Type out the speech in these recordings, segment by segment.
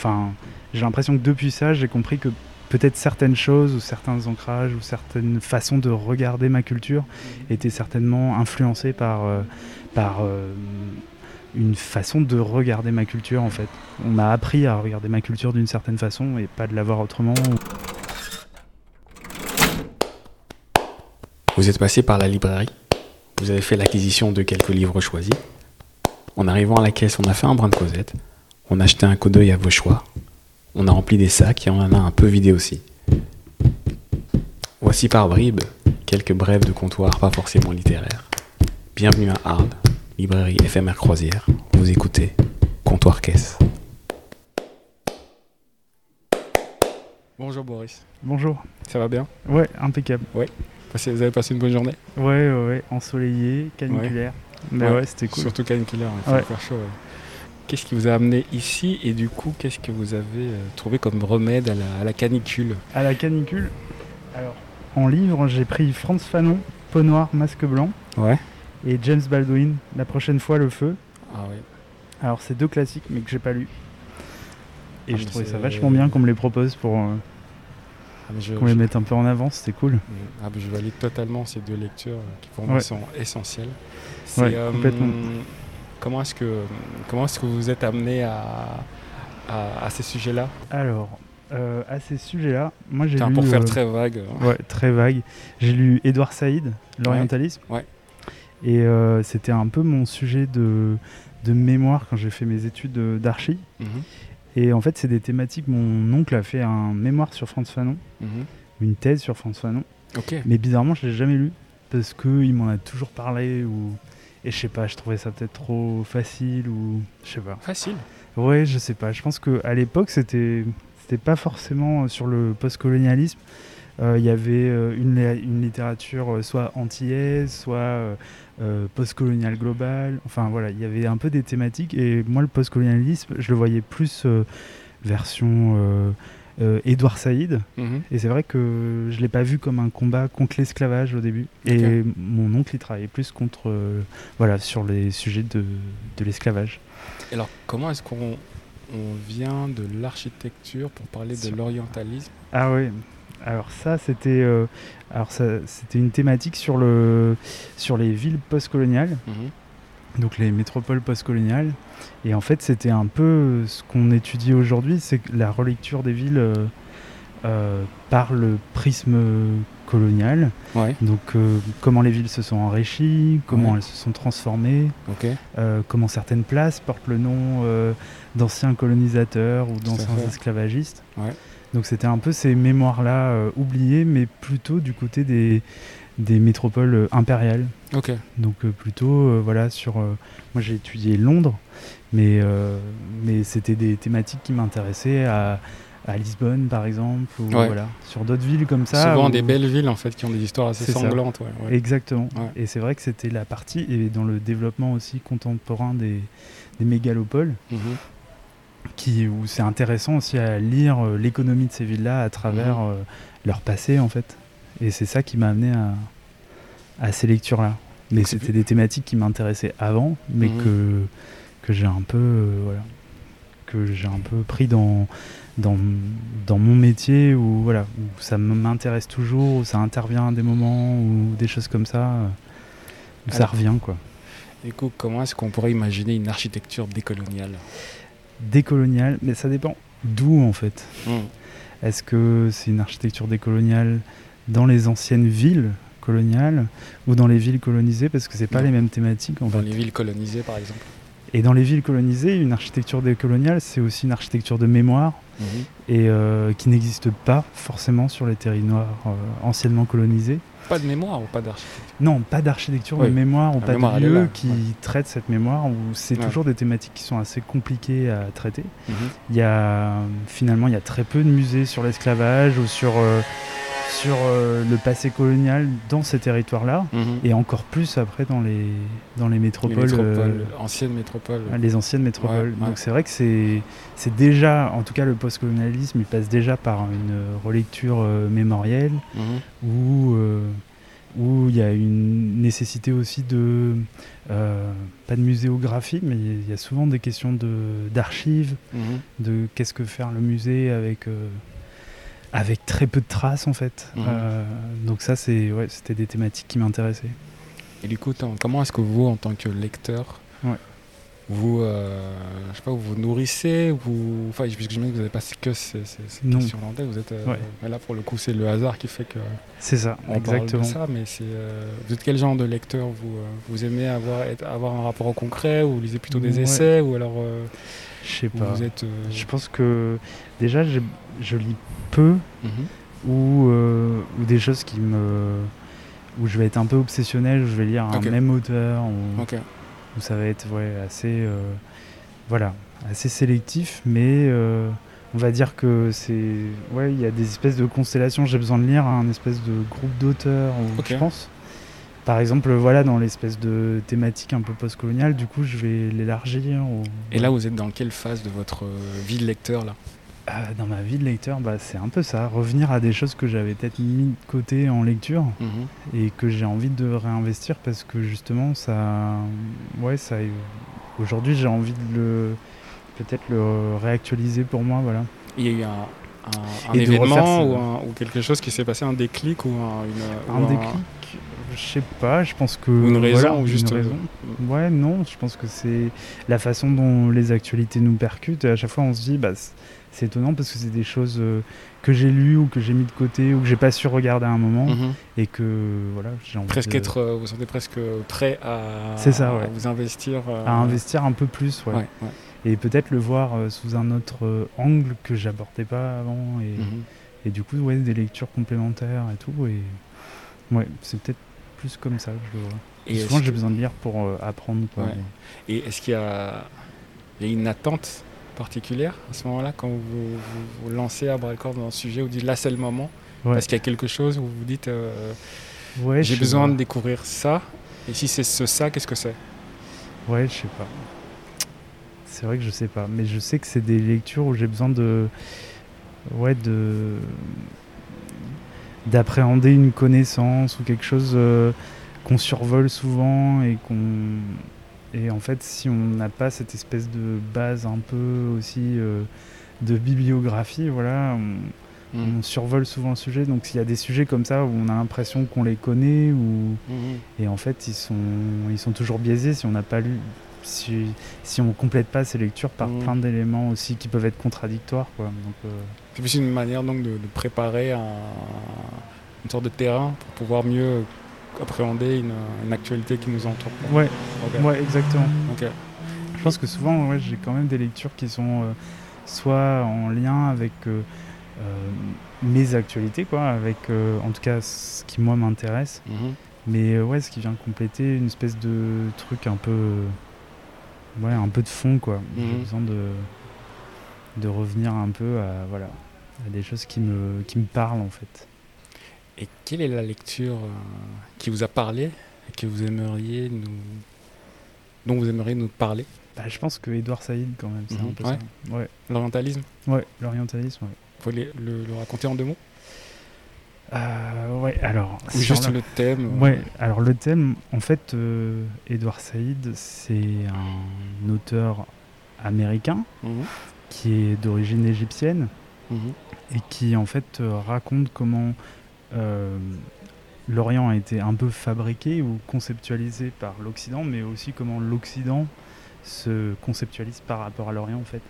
enfin, j'ai l'impression que depuis ça, j'ai compris que peut-être certaines choses ou certains ancrages ou certaines façons de regarder ma culture étaient certainement influencées par, euh, par euh, une façon de regarder ma culture en fait. On m'a appris à regarder ma culture d'une certaine façon et pas de la voir autrement. Vous êtes passé par la librairie, vous avez fait l'acquisition de quelques livres choisis. En arrivant à la caisse, on a fait un brin de causette, on a acheté un coup d'œil à vos choix, on a rempli des sacs et on en a un peu vidé aussi. Voici par bribes quelques brèves de comptoir pas forcément littéraires. Bienvenue à Arles, librairie éphémère croisière. Vous écoutez Comptoir Caisse. Bonjour Boris. Bonjour. Ça va bien? Ouais, impeccable. Vous avez passé une bonne journée? Ouais, ouais, ouais, ensoleillé, caniculaire. Mais Ouais. ouais, c'était cool. Surtout caniculaire, il fait Ouais. chaud. ouais. Qu'est-ce qui vous a amené ici et du coup, qu'est-ce que vous avez euh, trouvé comme remède à la, à la canicule À la canicule, alors en livre, j'ai pris Franz Fanon, Peau noire, masque blanc, Ouais. et James Baldwin, La prochaine fois le feu. Ah oui. Alors c'est deux classiques, mais que j'ai pas lus. Et Ah, je trouvais ça vachement bien qu'on me les propose pour euh, Ah, je, qu'on les mette un peu en avant, c'était cool. ah, je valide totalement ces deux lectures euh, qui pour moi Ouais. sont essentielles. C'est, Ouais, complètement. Comment est-ce que comment est-ce que vous êtes amené à, à, à ces sujets-là? Alors, euh, à ces sujets-là, moi j'ai lu... Pour faire euh, très vague. euh, Ouais, très vague. J'ai lu Édouard Saïd, L'orientalisme. Ouais. Et euh, c'était un peu mon sujet de, de mémoire quand j'ai fait mes études d'archi. mhm, Et en fait, c'est des thématiques. Mon oncle a fait un mémoire sur Franz Fanon, mhm. une thèse sur Franz Fanon. Ok. Mais bizarrement, je l'ai jamais lu parce qu'il m'en a toujours parlé. Ou... Et je sais pas, je trouvais ça peut-être trop facile ou. Je sais pas. Facile. Ouais, je sais pas. Je pense qu'à l'époque, c'était c'était pas forcément euh, sur le postcolonialisme. Euh, Il y avait euh, une, une littérature soit antillaise, soit euh, euh, postcoloniale globale. Enfin voilà, il y avait un peu des thématiques. Et moi, le postcolonialisme, je le voyais plus euh, version euh, euh, Saïd. Mhm. Et c'est vrai que je l'ai pas vu comme un combat contre l'esclavage au début. Et mon oncle, il travaillait plus contre, euh, voilà, sur les sujets de, de l'esclavage. Alors, comment est-ce qu'on on vient de l'architecture pour parler de l'orientalisme? Ah oui. Alors ça, c'était, euh, alors ça, c'était une thématique sur le, sur les villes postcoloniales, Mhm. Donc les métropoles postcoloniales. Et en fait, c'était un peu ce qu'on étudie aujourd'hui, c'est la relecture des villes euh, euh, par le prisme colonial. Ouais. Donc euh, comment les villes se sont enrichies, comment Ouais. elles se sont transformées, euh, comment certaines places portent le nom d'anciens colonisateurs ou d'anciens esclavagistes. Ouais. Donc c'était un peu ces mémoires-là oubliées, mais plutôt du côté des, des métropoles euh, impériales. Donc euh, plutôt, euh, voilà, sur... moi j'ai étudié Londres, mais, mais c'était des thématiques qui m'intéressaient à, à Lisbonne par exemple, ou Ouais. voilà, sur d'autres villes comme ça. Souvent où- des belles villes en fait qui ont des histoires assez sanglantes. Ouais, ouais. Exactement. Et c'est vrai que c'était la partie, et dans le développement aussi contemporain des, des mégalopoles, Mhm. qui, où c'est intéressant aussi à lire euh, l'économie de ces villes-là à travers Mhm. euh, leur passé en fait. Et c'est ça qui m'a amené à, à ces lectures-là. Mais c'était des thématiques qui m'intéressaient avant, mais Mhm. que, que j'ai un peu euh, voilà, que j'ai un peu pris dans, dans, dans mon métier où, voilà, où ça m'intéresse toujours, où ça intervient à des moments, ou des choses comme ça, euh, où ça revient quoi. Du coup, comment est-ce qu'on pourrait imaginer une architecture décoloniale? Décolonial, mais ça dépend d'où en fait. Mhm. Est-ce que c'est une architecture décoloniale dans les anciennes villes coloniales ou dans les villes colonisées Parce que c'est pas Non. les mêmes thématiques en Dans fait. les villes colonisées par exemple Et dans les villes colonisées, une architecture décoloniale, c'est aussi une architecture de mémoire Mhm. et euh, qui n'existe pas forcément sur les territoires euh, anciennement colonisés. Pas de mémoire ou pas d'architecture? Non, pas d'architecture, Oui. mais mémoire ou La pas mémoire, de lieu qui ouais. traite cette mémoire où c'est Ouais. toujours des thématiques qui sont assez compliquées à traiter. Mhm. Il y a finalement il y a très peu de musées sur l'esclavage ou sur euh, sur euh, le passé colonial dans ces territoires-là Mhm. et encore plus après dans les dans les Les métropoles, métropoles, euh, anciennes métropoles. les anciennes métropoles. Ouais, ouais. Donc c'est vrai que c'est déjà en tout cas le postcolonialisme il passe déjà par une relecture euh, mémorielle Mhm. où où il y a une nécessité aussi de, pas de muséographie, mais il y a souvent des questions d'archives, Mhm. de qu'est-ce que faire le musée avec, avec très peu de traces en fait. Mhm. Euh, donc ça, c'est, ouais, c'était des thématiques qui m'intéressaient. Et du coup, comment est-ce que vous, en tant que lecteur, Ouais. vous, euh, je sais pas, vous vous nourrissez, vous, enfin, j'imagine que vous n'avez pas que ces, ces, ces Non. questions en tête, vous êtes, euh, Ouais. là pour le coup, c'est le hasard qui fait que C'est ça, on exactement. parle de ça, mais c'est, vous êtes quel genre de lecteur vous, vous aimez avoir, être- avoir un rapport au concret, ou vous lisez plutôt des essais, ou alors Je sais pas. vous êtes, euh, Je pense que déjà, j'ai- je lis peu mhm. ou, euh, ou des choses qui me où je vais être un peu obsessionnel, où je vais lire un même auteur, où ça va être ouais, assez euh, voilà, assez sélectif, mais euh, on va dire que c'est ouais, il y a des espèces de constellations. J'ai besoin de lire un espèce de groupe d'auteurs, je pense. Par exemple, voilà, dans l'espèce de thématique un peu postcoloniale, du coup, je vais l'élargir. Et là, vous êtes dans quelle phase de votre euh, vie de lecteur là? Euh, dans ma vie de lecteur, bah, c'est un peu ça, revenir à des choses que j'avais peut-être mis de côté en lecture Mhm. et que j'ai envie de réinvestir parce que justement ça, ouais, ça, aujourd'hui j'ai envie de le, peut-être le réactualiser pour moi, voilà. Il y a eu un, un- événement ou, un- ou quelque chose qui s'est passé, un déclic ou un, une, Un ou déclic, je sais pas, je pense que une raison voilà, ou juste une euh, raison. Ouais, non, je pense que c'est la façon dont les actualités nous percutent. Et à chaque fois, on se dit, bah, c'est étonnant parce que c'est des choses euh, que j'ai lues ou que j'ai mis de côté ou que j'ai pas su regarder à un moment mhm. et que voilà, j'ai envie presque de- être, euh, vous sentez presque prêt à, C'est ça, ouais. à vous investir. euh, à investir un peu plus, ouais. ouais, ouais. et peut-être le voir sous un autre angle que j'abordais pas avant et, Mhm. et du coup, ouais, des lectures complémentaires et tout. Et ouais, c'est peut-être plus comme ça que je le vois. Et souvent, j'ai besoin de lire pour euh, apprendre. Quoi. Ouais. Et est-ce qu'il y a, il y a une attente particulière à ce moment-là quand vous vous, vous lancez à bras le corps dans un sujet, vous dites là c'est le moment? Ouais. Parce qu'il y a quelque chose où vous vous dites euh, Ouais, j'ai besoin de découvrir ça. Et si c'est ce ça, qu'est-ce que c'est? Ouais, je sais pas. C'est vrai que je sais pas, mais je sais que c'est des lectures où j'ai besoin de, ouais, de d'appréhender une connaissance ou quelque chose euh, qu'on survole souvent et qu'on et en fait si on n'a pas cette espèce de base un peu aussi euh, de bibliographie, voilà, on, Mhm. on survole souvent le sujet. Donc s'il y a des sujets comme ça où on a l'impression qu'on les connaît ou Mhm. et en fait, ils sont, ils sont toujours biaisés si on n'a pas lu, si, si on complète pas ces lectures par Mhm. plein d'éléments aussi qui peuvent être contradictoires. Quoi. Donc, euh, C'est plus une manière donc de, de préparer un- une sorte de terrain pour pouvoir mieux appréhender une, une actualité qui nous entoure. quoi. ouais, ouais, exactement. Je pense que souvent, ouais, j'ai quand même des lectures qui sont euh, soit en lien avec euh, euh, mes actualités, quoi, avec en tout cas ce qui moi m'intéresse, Mhm. mais ouais, ce qui vient compléter une espèce de truc un peu, ouais, un peu de fond, quoi. J'ai Mhm. besoin de de revenir un peu à voilà à des choses qui me qui me parlent en fait. Et quelle est la lecture euh, qui vous a parlé et que vous aimeriez nous, dont vous aimeriez nous parler? Bah, je pense que Edouard Saïd quand même, c'est Mhm. un peu Ouais. ça. Ouais, L'orientalisme? Ouais, l'orientalisme. Ouais. Vous pouvez le, le raconter en deux mots? Euh, ouais, alors. Ou juste la- le thème euh, Ouais, alors le thème, en fait, euh, Edouard Saïd, c'est un auteur américain Mhm. qui est d'origine égyptienne Mhm. et qui en fait euh, raconte comment euh, l'Orient a été un peu fabriqué ou conceptualisé par l'Occident, mais aussi comment l'Occident se conceptualise par rapport à l'Orient en fait.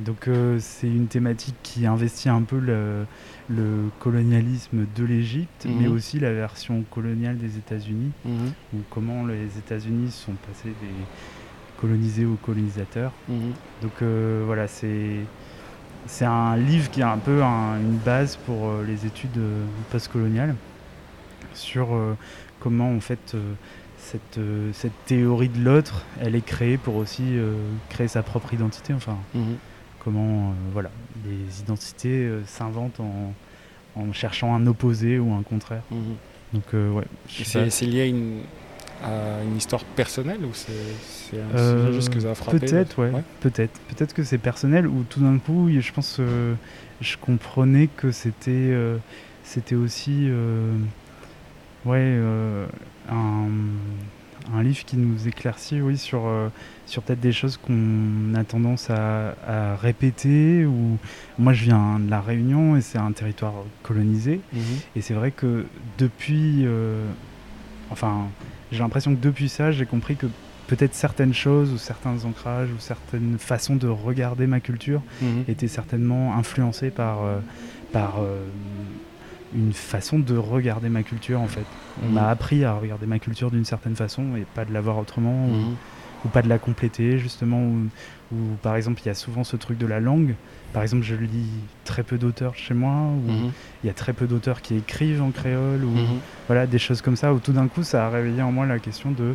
Donc euh, c'est une thématique qui investit un peu le, le colonialisme de l'Égypte, Mhm. mais aussi la version coloniale des États-Unis, Mhm. ou comment les États-Unis sont passés des colonisés aux colonisateurs. Mhm. Donc euh, voilà, c'est c'est un livre qui est un peu un- une base pour euh, les études postcoloniales sur comment en fait cette, cette théorie de l'autre, elle est créée pour aussi créer sa propre identité. Enfin, Mhm. Comment euh, voilà, les identités euh, s'inventent en, en cherchant un opposé ou un contraire. Mhm. Donc euh, ouais, C'est lié à une, à une histoire personnelle ou c'est un Euh, sujet juste que ça a frappé Peut-être, ouais. Peut-être. Peut-être que c'est personnel ou tout d'un coup, je pense, euh, je comprenais que c'était, euh, c'était aussi, Ouais, un, un, livre qui nous éclaircit, oui, sur, euh, sur peut-être des choses qu'on a tendance à, à, répéter. Ou moi, je viens de la Réunion et c'est un territoire colonisé. Mhm. Et c'est vrai que depuis, euh, enfin, j'ai l'impression que depuis ça, j'ai compris que peut-être certaines choses ou certains ancrages ou certaines façons de regarder ma culture Mhm. étaient certainement influencées par, euh, par une façon de regarder ma culture en fait. On Mhm. m'a appris à regarder ma culture d'une certaine façon et pas de la voir autrement ou, Mhm. ou pas de la compléter justement ou, ou, par exemple il y a souvent ce truc de la langue. Par exemple je lis très peu d'auteurs chez moi ou Mhm. il y a très peu d'auteurs qui écrivent en créole ou voilà des choses comme ça où tout d'un coup ça a réveillé en moi la question de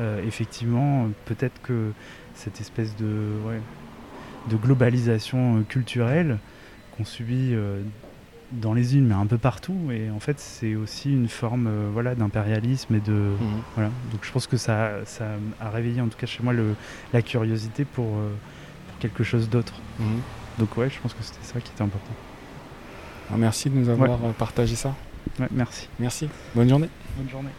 euh, effectivement peut-être que cette espèce de ouais, de globalisation euh, culturelle qu'on subit euh, dans les îles mais un peu partout et en fait c'est aussi une forme euh, voilà d'impérialisme et de Mhm. voilà donc je pense que ça ça a réveillé en tout cas chez moi le, la curiosité pour, euh, pour quelque chose d'autre Mhm. donc ouais je pense que c'était ça qui était important Ah, Merci de nous avoir euh, partagé ça. ouais, merci Merci. Bonne journée. bonne journée